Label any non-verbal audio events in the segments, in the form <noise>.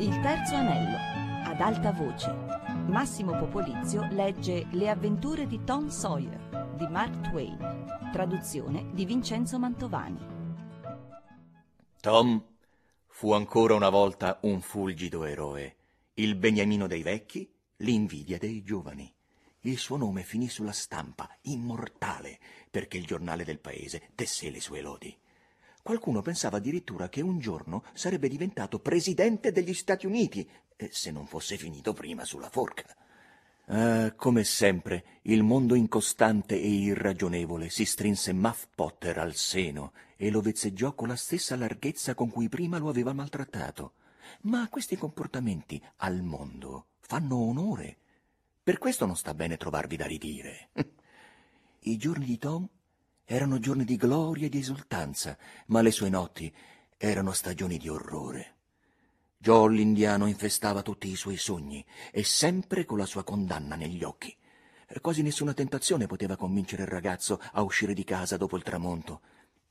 Il terzo anello, ad alta voce. Massimo Popolizio legge Le avventure di Tom Sawyer di Mark Twain, traduzione di Vincenzo Mantovani. Tom fu ancora una volta un fulgido eroe, il beniamino dei vecchi, l'invidia dei giovani. Il suo nome finì sulla stampa, immortale, perché il giornale del paese tesse le sue lodi. Qualcuno pensava addirittura che un giorno sarebbe diventato presidente degli Stati Uniti, eh, se non fosse finito prima sulla forca. Ah, come sempre, il mondo incostante e irragionevole si strinse Muff Potter al seno e lo vezzeggiò con la stessa larghezza con cui prima lo aveva maltrattato. Ma questi comportamenti al mondo fanno onore. Per questo non sta bene trovarvi da ridire. <laughs> I giorni di Tom erano giorni di gloria e di esultanza, ma le sue notti erano stagioni di orrore. Joe l'indiano infestava tutti i suoi sogni e sempre con la sua condanna negli occhi. Quasi nessuna tentazione poteva convincere il ragazzo a uscire di casa dopo il tramonto.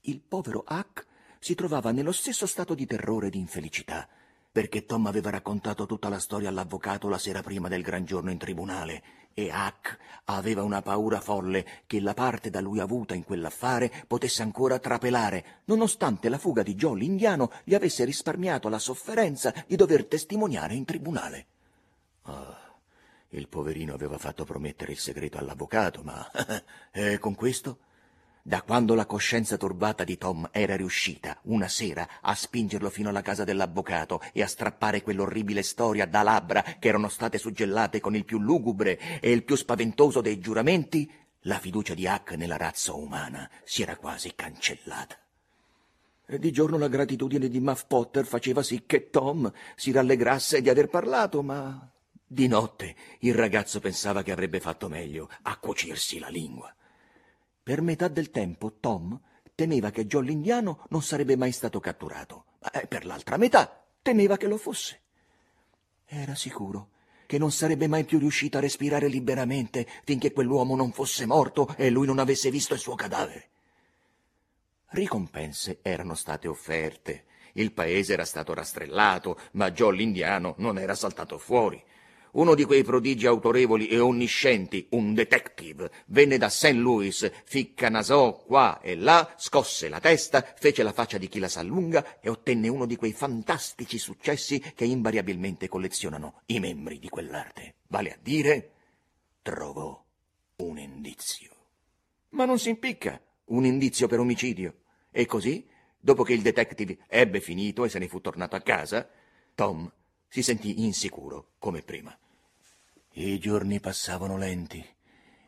Il povero Huck si trovava nello stesso stato di terrore e di infelicità, perché Tom aveva raccontato tutta la storia all'avvocato la sera prima del gran giorno in tribunale e Huck aveva una paura folle che la parte da lui avuta in quell'affare potesse ancora trapelare, nonostante la fuga di Joe l'indiano gli avesse risparmiato la sofferenza di dover testimoniare in tribunale. Oh, il poverino aveva fatto promettere il segreto all'avvocato, ma <laughs> e con questo da quando la coscienza turbata di Tom era riuscita, una sera, a spingerlo fino alla casa dell'avvocato e a strappare quell'orribile storia da labbra che erano state suggellate con il più lugubre e il più spaventoso dei giuramenti, la fiducia di Huck nella razza umana si era quasi cancellata. Di giorno la gratitudine di Muff Potter faceva sì che Tom si rallegrasse di aver parlato, ma di notte il ragazzo pensava che avrebbe fatto meglio a cucirsi la lingua. Per metà del tempo Tom temeva che Joe l'indiano non sarebbe mai stato catturato, ma eh, per l'altra metà temeva che lo fosse. Era sicuro che non sarebbe mai più riuscito a respirare liberamente finché quell'uomo non fosse morto e lui non avesse visto il suo cadavere. Ricompense erano state offerte, il paese era stato rastrellato, ma Joe l'indiano non era saltato fuori. Uno di quei prodigi autorevoli e onniscienti, un detective, venne da St. Louis, ficca nasò qua e là, scosse la testa, fece la faccia di chi la sa lunga e ottenne uno di quei fantastici successi che invariabilmente collezionano i membri di quell'arte. Vale a dire, trovò un indizio. Ma non si impicca, un indizio per omicidio. E così, dopo che il detective ebbe finito e se ne fu tornato a casa, Tom si sentì insicuro come prima. I giorni passavano lenti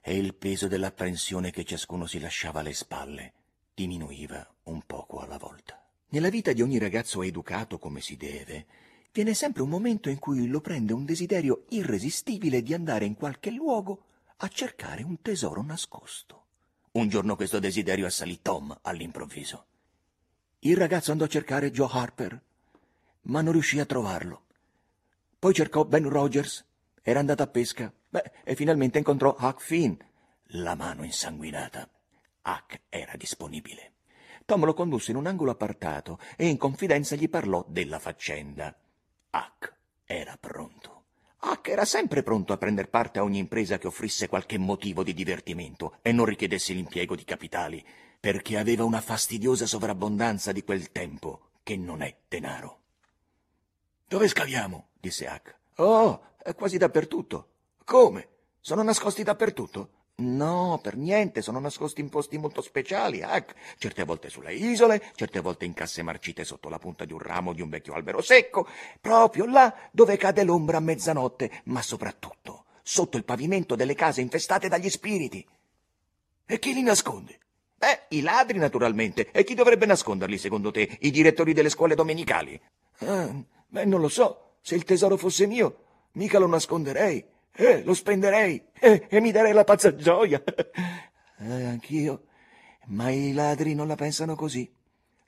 e il peso dell'apprensione che ciascuno si lasciava alle spalle diminuiva un poco alla volta. Nella vita di ogni ragazzo educato come si deve, viene sempre un momento in cui lo prende un desiderio irresistibile di andare in qualche luogo a cercare un tesoro nascosto. Un giorno questo desiderio assalì Tom all'improvviso. Il ragazzo andò a cercare Joe Harper, ma non riuscì a trovarlo. Poi cercò Ben Rogers era andato a pesca. Beh, e finalmente incontrò Huck Finn, la mano insanguinata. Huck era disponibile. Tom lo condusse in un angolo appartato e in confidenza gli parlò della faccenda. Huck era pronto. Huck era sempre pronto a prender parte a ogni impresa che offrisse qualche motivo di divertimento e non richiedesse l'impiego di capitali, perché aveva una fastidiosa sovrabbondanza di quel tempo che non è denaro. Dove scaviamo? disse Huck. Oh, è quasi dappertutto. Come? Sono nascosti dappertutto? No, per niente, sono nascosti in posti molto speciali, ecco. Certe volte sulle isole, certe volte in casse marcite sotto la punta di un ramo di un vecchio albero secco, proprio là dove cade l'ombra a mezzanotte, ma soprattutto sotto il pavimento delle case infestate dagli spiriti. E chi li nasconde? Beh, i ladri, naturalmente. E chi dovrebbe nasconderli, secondo te? I direttori delle scuole domenicali? Ah, beh, non lo so. Se il tesoro fosse mio, mica lo nasconderei, eh, lo spenderei eh, e mi darei la pazza gioia. <laughs> eh, anch'io. Ma i ladri non la pensano così.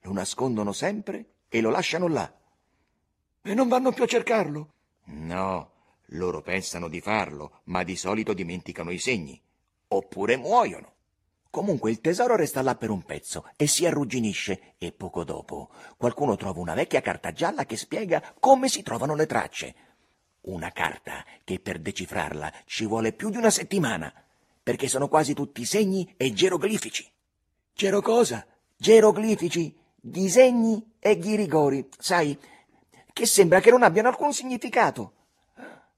Lo nascondono sempre e lo lasciano là. E non vanno più a cercarlo? No, loro pensano di farlo, ma di solito dimenticano i segni. Oppure muoiono. Comunque il tesoro resta là per un pezzo e si arrugginisce e poco dopo qualcuno trova una vecchia carta gialla che spiega come si trovano le tracce. Una carta che per decifrarla ci vuole più di una settimana, perché sono quasi tutti segni e geroglifici. Gero cosa? Geroglifici, disegni e ghirigori, sai, che sembra che non abbiano alcun significato.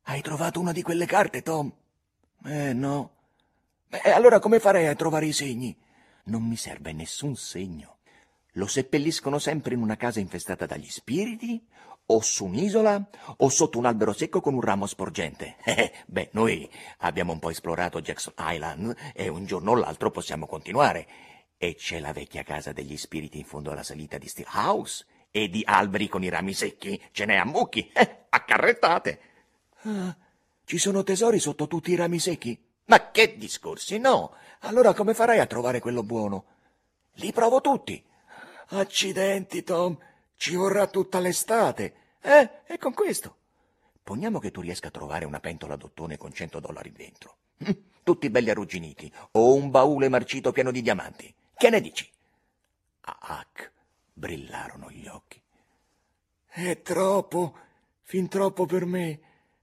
Hai trovato una di quelle carte, Tom? Eh, no. Beh, allora come farei a trovare i segni? Non mi serve nessun segno. Lo seppelliscono sempre in una casa infestata dagli spiriti, o su un'isola, o sotto un albero secco con un ramo sporgente. <laughs> Eh, beh, noi abbiamo un po' esplorato Jackson Island e un giorno o l'altro possiamo continuare. E c'è la vecchia casa degli spiriti in fondo alla salita di Steel House e di alberi con i rami secchi ce n'è a mucchi, eh, <laughs> accarrettate. Ah, ci sono tesori sotto tutti i rami secchi? Ma che discorsi, no! Allora come farai a trovare quello buono? Li provo tutti. Accidenti, Tom, ci vorrà tutta l'estate. Eh, e con questo? Poniamo che tu riesca a trovare una pentola d'ottone con cento dollari dentro. Hm, tutti belli arrugginiti, o un baule marcito pieno di diamanti. Che ne dici? A Huck brillarono gli occhi. È troppo, fin troppo per me.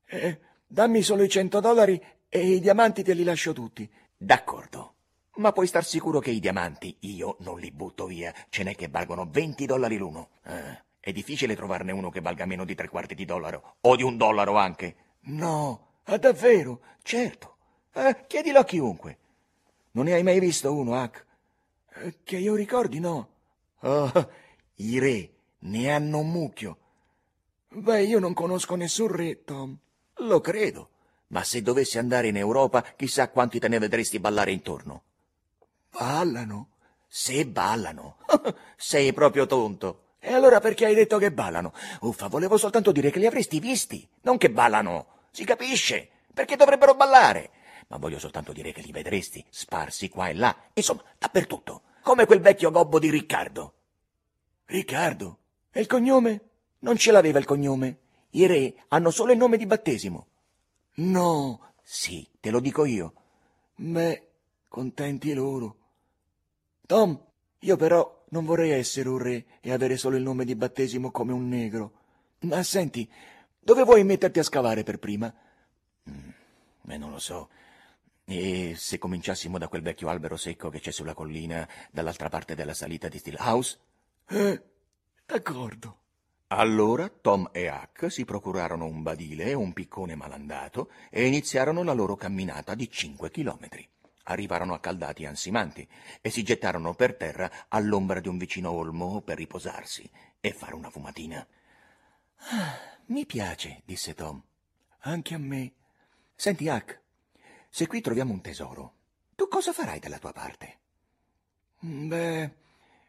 Eh, dammi solo i cento dollari e i diamanti te li lascio tutti. D'accordo. Ma puoi star sicuro che i diamanti io non li butto via. Ce n'è che valgono 20 dollari l'uno. Eh, è difficile trovarne uno che valga meno di tre quarti di dollaro. O di un dollaro anche. No, ah, davvero? Certo. Eh, chiedilo a chiunque. Non ne hai mai visto uno, Huck? Eh, che io ricordi, no. Oh, i re ne hanno un mucchio. Beh, io non conosco nessun re, Tom. Lo credo. Ma se dovessi andare in Europa, chissà quanti te ne vedresti ballare intorno. Ballano? Se ballano. <laughs> Sei proprio tonto. E allora perché hai detto che ballano? Uffa, volevo soltanto dire che li avresti visti, non che ballano. Si capisce? Perché dovrebbero ballare? Ma voglio soltanto dire che li vedresti sparsi qua e là, insomma, dappertutto, come quel vecchio gobbo di Riccardo. Riccardo? E il cognome? Non ce l'aveva il cognome. I re hanno solo il nome di battesimo. No, sì, te lo dico io. Beh, contenti loro. Tom, io però non vorrei essere un re e avere solo il nome di battesimo come un negro. Ma senti, dove vuoi metterti a scavare per prima? Mm, beh, non lo so. E se cominciassimo da quel vecchio albero secco che c'è sulla collina dall'altra parte della salita di Steel House? Eh, d'accordo. Allora Tom e Huck si procurarono un badile e un piccone malandato e iniziarono la loro camminata di cinque chilometri. Arrivarono accaldati e ansimanti e si gettarono per terra all'ombra di un vicino olmo per riposarsi e fare una fumatina. Ah, mi piace, disse Tom. Anche a me. Senti, Huck, se qui troviamo un tesoro, tu cosa farai dalla tua parte? Beh,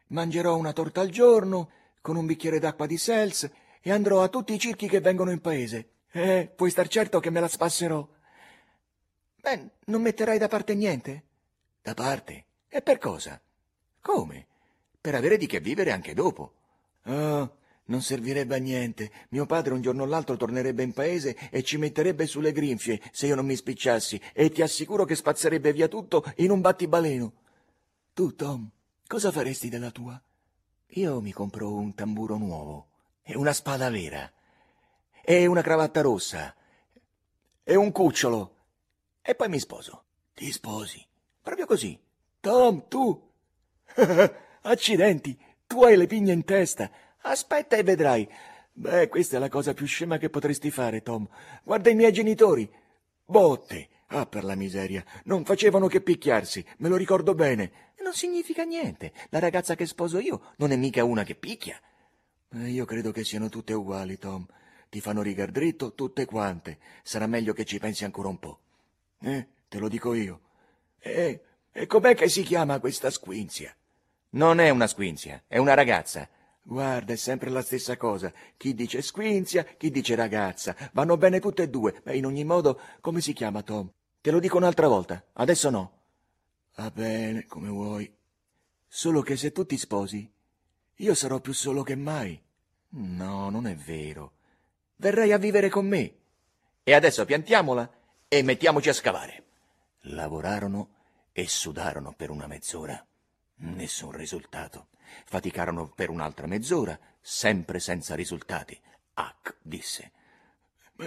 mangerò una torta al giorno con un bicchiere d'acqua di Sels e andrò a tutti i circhi che vengono in paese. Eh, puoi star certo che me la spasserò. Beh, non metterai da parte niente? Da parte? E per cosa? Come? Per avere di che vivere anche dopo. Oh, non servirebbe a niente. Mio padre un giorno o l'altro tornerebbe in paese e ci metterebbe sulle grinfie se io non mi spicciassi e ti assicuro che spazzerebbe via tutto in un battibaleno. Tu, Tom, cosa faresti della tua? Io mi compro un tamburo nuovo e una spada vera e una cravatta rossa e un cucciolo e poi mi sposo. Ti sposi? Proprio così. Tom, tu. <laughs> Accidenti, tu hai le pigne in testa. Aspetta e vedrai. Beh, questa è la cosa più scema che potresti fare, Tom. Guarda i miei genitori. Botte. Ah, per la miseria. Non facevano che picchiarsi, me lo ricordo bene non significa niente. La ragazza che sposo io non è mica una che picchia. Eh, io credo che siano tutte uguali, Tom. Ti fanno rigar dritto tutte quante. Sarà meglio che ci pensi ancora un po'. Eh, te lo dico io. Eh, e com'è che si chiama questa squinzia? Non è una squinzia, è una ragazza. Guarda, è sempre la stessa cosa. Chi dice squinzia, chi dice ragazza. Vanno bene tutte e due. Ma in ogni modo, come si chiama Tom? Te lo dico un'altra volta. Adesso no. Va bene, come vuoi. Solo che se tu ti sposi, io sarò più solo che mai. No, non è vero. Verrai a vivere con me. E adesso piantiamola e mettiamoci a scavare. Lavorarono e sudarono per una mezz'ora. Nessun risultato. Faticarono per un'altra mezz'ora, sempre senza risultati. Huck disse: Ma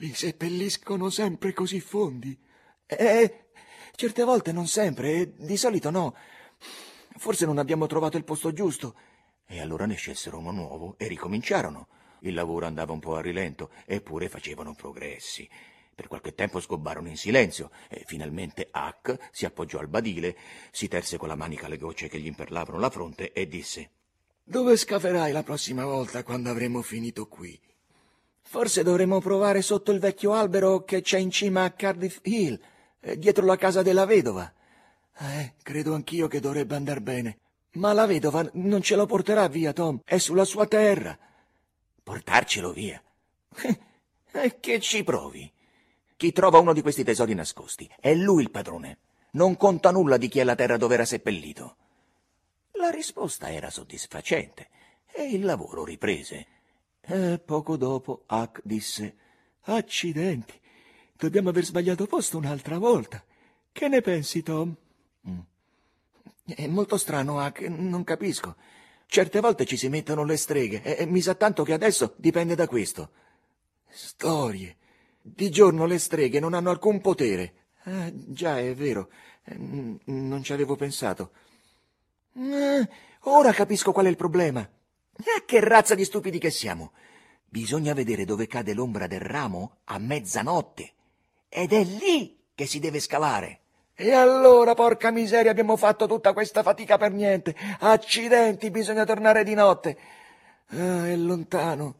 li seppelliscono sempre così fondi? Eh, certe volte non sempre, e di solito no. Forse non abbiamo trovato il posto giusto. E allora ne scelsero uno nuovo e ricominciarono. Il lavoro andava un po' a rilento, eppure facevano progressi. Per qualche tempo sgobbarono in silenzio e finalmente Huck si appoggiò al badile, si terse con la manica le gocce che gli imperlavano la fronte e disse Dove scaverai la prossima volta quando avremo finito qui? Forse dovremmo provare sotto il vecchio albero che c'è in cima a Cardiff Hill, eh, dietro la casa della vedova. Eh, credo anch'io che dovrebbe andar bene. Ma la vedova non ce lo porterà via, Tom. È sulla sua terra. Portarcelo via? <laughs> E che ci provi? Chi trova uno di questi tesori nascosti è lui il padrone. Non conta nulla di chi è la terra dove era seppellito. La risposta era soddisfacente e il lavoro riprese. E poco dopo Huck disse: Accidenti, dobbiamo aver sbagliato posto un'altra volta. Che ne pensi, Tom? Mm. È molto strano, Huck, non capisco. Certe volte ci si mettono le streghe e mi sa tanto che adesso dipende da questo. Storie. Di giorno le streghe non hanno alcun potere. Ah, già, è vero. Non ci avevo pensato. Ah, ora capisco qual è il problema. Ah, che razza di stupidi che siamo. Bisogna vedere dove cade l'ombra del ramo a mezzanotte. Ed è lì che si deve scavare. E allora, porca miseria, abbiamo fatto tutta questa fatica per niente. Accidenti, bisogna tornare di notte. Ah, è lontano.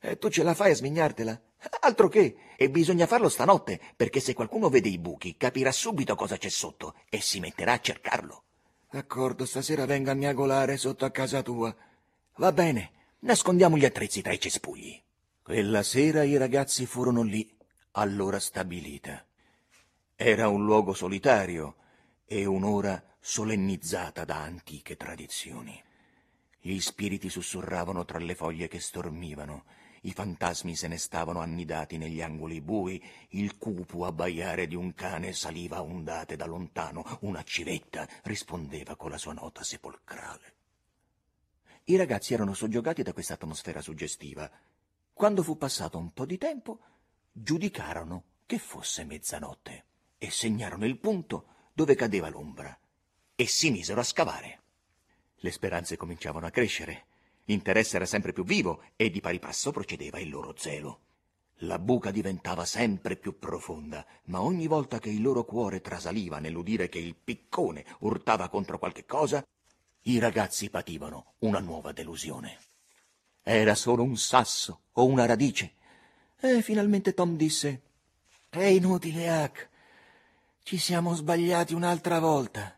E tu ce la fai a smignartela? Altro che, e bisogna farlo stanotte, perché se qualcuno vede i buchi capirà subito cosa c'è sotto e si metterà a cercarlo. D'accordo, stasera venga a miagolare sotto a casa tua. Va bene, nascondiamo gli attrezzi tra i cespugli. Quella sera i ragazzi furono lì, all'ora stabilita. Era un luogo solitario e un'ora solennizzata da antiche tradizioni. Gli spiriti sussurravano tra le foglie che stormivano i fantasmi se ne stavano annidati negli angoli bui, il cupo abbaiare di un cane saliva a ondate da lontano, una civetta rispondeva con la sua nota sepolcrale. I ragazzi erano soggiogati da questa atmosfera suggestiva. Quando fu passato un po' di tempo, giudicarono che fosse mezzanotte e segnarono il punto dove cadeva l'ombra e si misero a scavare. Le speranze cominciavano a crescere. L'interesse era sempre più vivo e di pari passo procedeva il loro zelo. La buca diventava sempre più profonda, ma ogni volta che il loro cuore trasaliva nell'udire che il piccone urtava contro qualche cosa, i ragazzi pativano una nuova delusione. Era solo un sasso o una radice. E finalmente Tom disse: È inutile, Huck. Ci siamo sbagliati un'altra volta.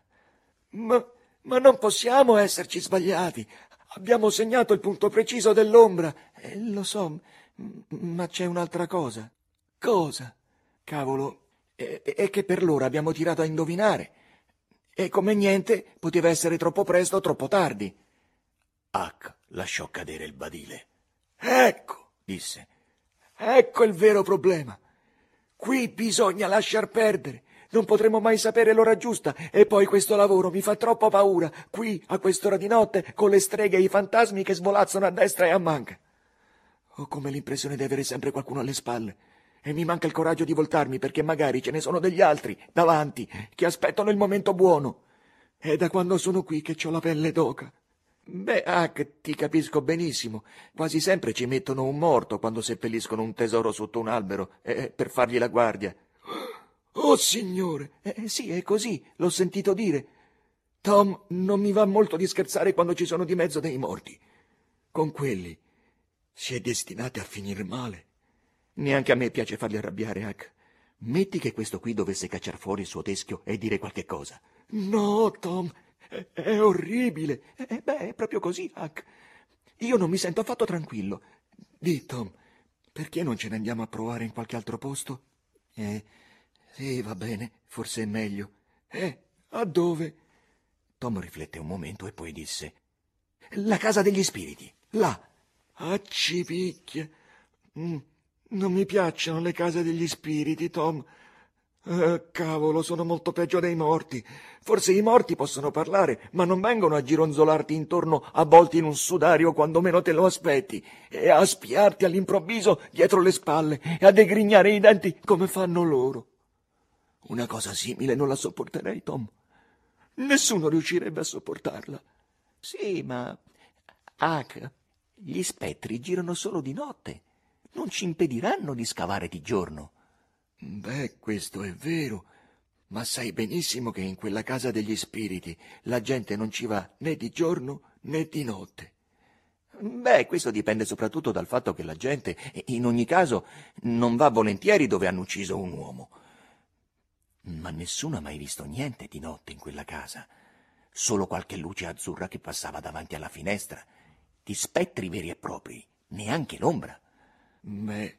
Ma, ma non possiamo esserci sbagliati. Abbiamo segnato il punto preciso dell'ombra. Eh, lo so, ma c'è un'altra cosa. Cosa? Cavolo, è, è che per l'ora abbiamo tirato a indovinare. E come niente, poteva essere troppo presto o troppo tardi. Huck lasciò cadere il badile. Ecco, disse. Ecco il vero problema. Qui bisogna lasciar perdere. Non potremo mai sapere l'ora giusta e poi questo lavoro mi fa troppo paura, qui, a quest'ora di notte, con le streghe e i fantasmi che svolazzano a destra e a manca. Ho come l'impressione di avere sempre qualcuno alle spalle e mi manca il coraggio di voltarmi perché magari ce ne sono degli altri, davanti, che aspettano il momento buono. È da quando sono qui che ho la pelle d'oca. Beh, Hack, ti capisco benissimo. Quasi sempre ci mettono un morto quando seppelliscono un tesoro sotto un albero eh, per fargli la guardia. Oh, signore! Eh, eh, sì, è così, l'ho sentito dire. Tom, non mi va molto di scherzare quando ci sono di mezzo dei morti. Con quelli si è destinati a finire male. Neanche a me piace farli arrabbiare, Huck. Metti che questo qui dovesse cacciar fuori il suo teschio e dire qualche cosa. No, Tom, è, è orribile. Eh, beh, è proprio così, Huck. Io non mi sento affatto tranquillo. Di, Tom, perché non ce ne andiamo a provare in qualche altro posto? Eh, sì, va bene, forse è meglio. Eh, a dove? Tom riflette un momento e poi disse: La casa degli spiriti, là. Accipicchia. Mm, non mi piacciono le case degli spiriti, Tom. Eh, cavolo, sono molto peggio dei morti. Forse i morti possono parlare, ma non vengono a gironzolarti intorno avvolti in un sudario quando meno te lo aspetti e a spiarti all'improvviso dietro le spalle e a degrignare i denti come fanno loro. Una cosa simile non la sopporterei, Tom. Nessuno riuscirebbe a sopportarla. Sì, ma... Hack, gli spettri girano solo di notte. Non ci impediranno di scavare di giorno. Beh, questo è vero, ma sai benissimo che in quella casa degli spiriti la gente non ci va né di giorno né di notte. Beh, questo dipende soprattutto dal fatto che la gente, in ogni caso, non va volentieri dove hanno ucciso un uomo. Ma nessuno ha mai visto niente di notte in quella casa. Solo qualche luce azzurra che passava davanti alla finestra. Di spettri veri e propri, neanche l'ombra. Beh,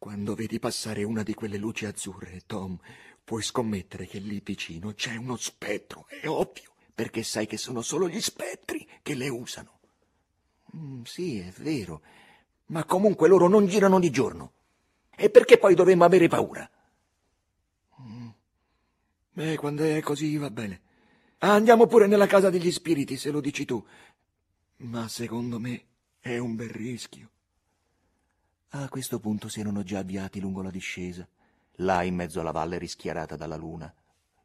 quando vedi passare una di quelle luci azzurre, Tom, puoi scommettere che lì vicino c'è uno spettro, è ovvio, perché sai che sono solo gli spettri che le usano. Mm, sì, è vero, ma comunque loro non girano di giorno. E perché poi dovremmo avere paura? Mm. Beh, quando è così va bene. Andiamo pure nella casa degli spiriti, se lo dici tu. Ma secondo me è un bel rischio. A questo punto si erano già avviati lungo la discesa, là in mezzo alla valle rischiarata dalla luna.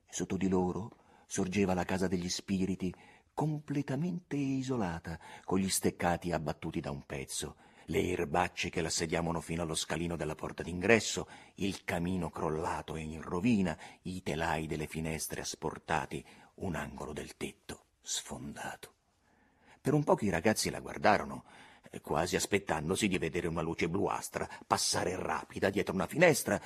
Sotto di loro sorgeva la casa degli spiriti, completamente isolata, con gli steccati abbattuti da un pezzo, le erbacce che l'assediavano fino allo scalino della porta d'ingresso, il camino crollato e in rovina, i telai delle finestre asportati, un angolo del tetto sfondato. Per un poco i ragazzi la guardarono, quasi aspettandosi di vedere una luce bluastra passare rapida dietro una finestra,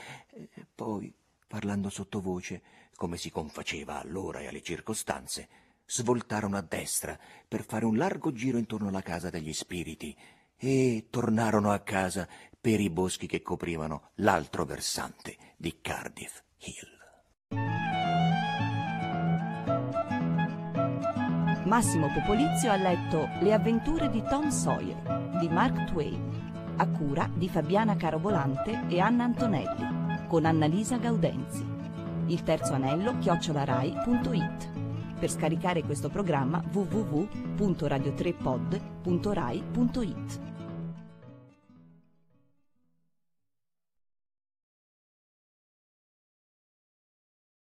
poi, parlando sottovoce, come si confaceva allora e alle circostanze, svoltarono a destra per fare un largo giro intorno alla casa degli spiriti e tornarono a casa per i boschi che coprivano l'altro versante di Cardiff Hill. Massimo Popolizio ha letto Le avventure di Tom Sawyer di Mark Twain, a cura di Fabiana Carobolante e Anna Antonelli, con Annalisa Gaudenzi. Il terzo anello chiocciolarai.it. Per scaricare questo programma www.radio3pod.rai.it.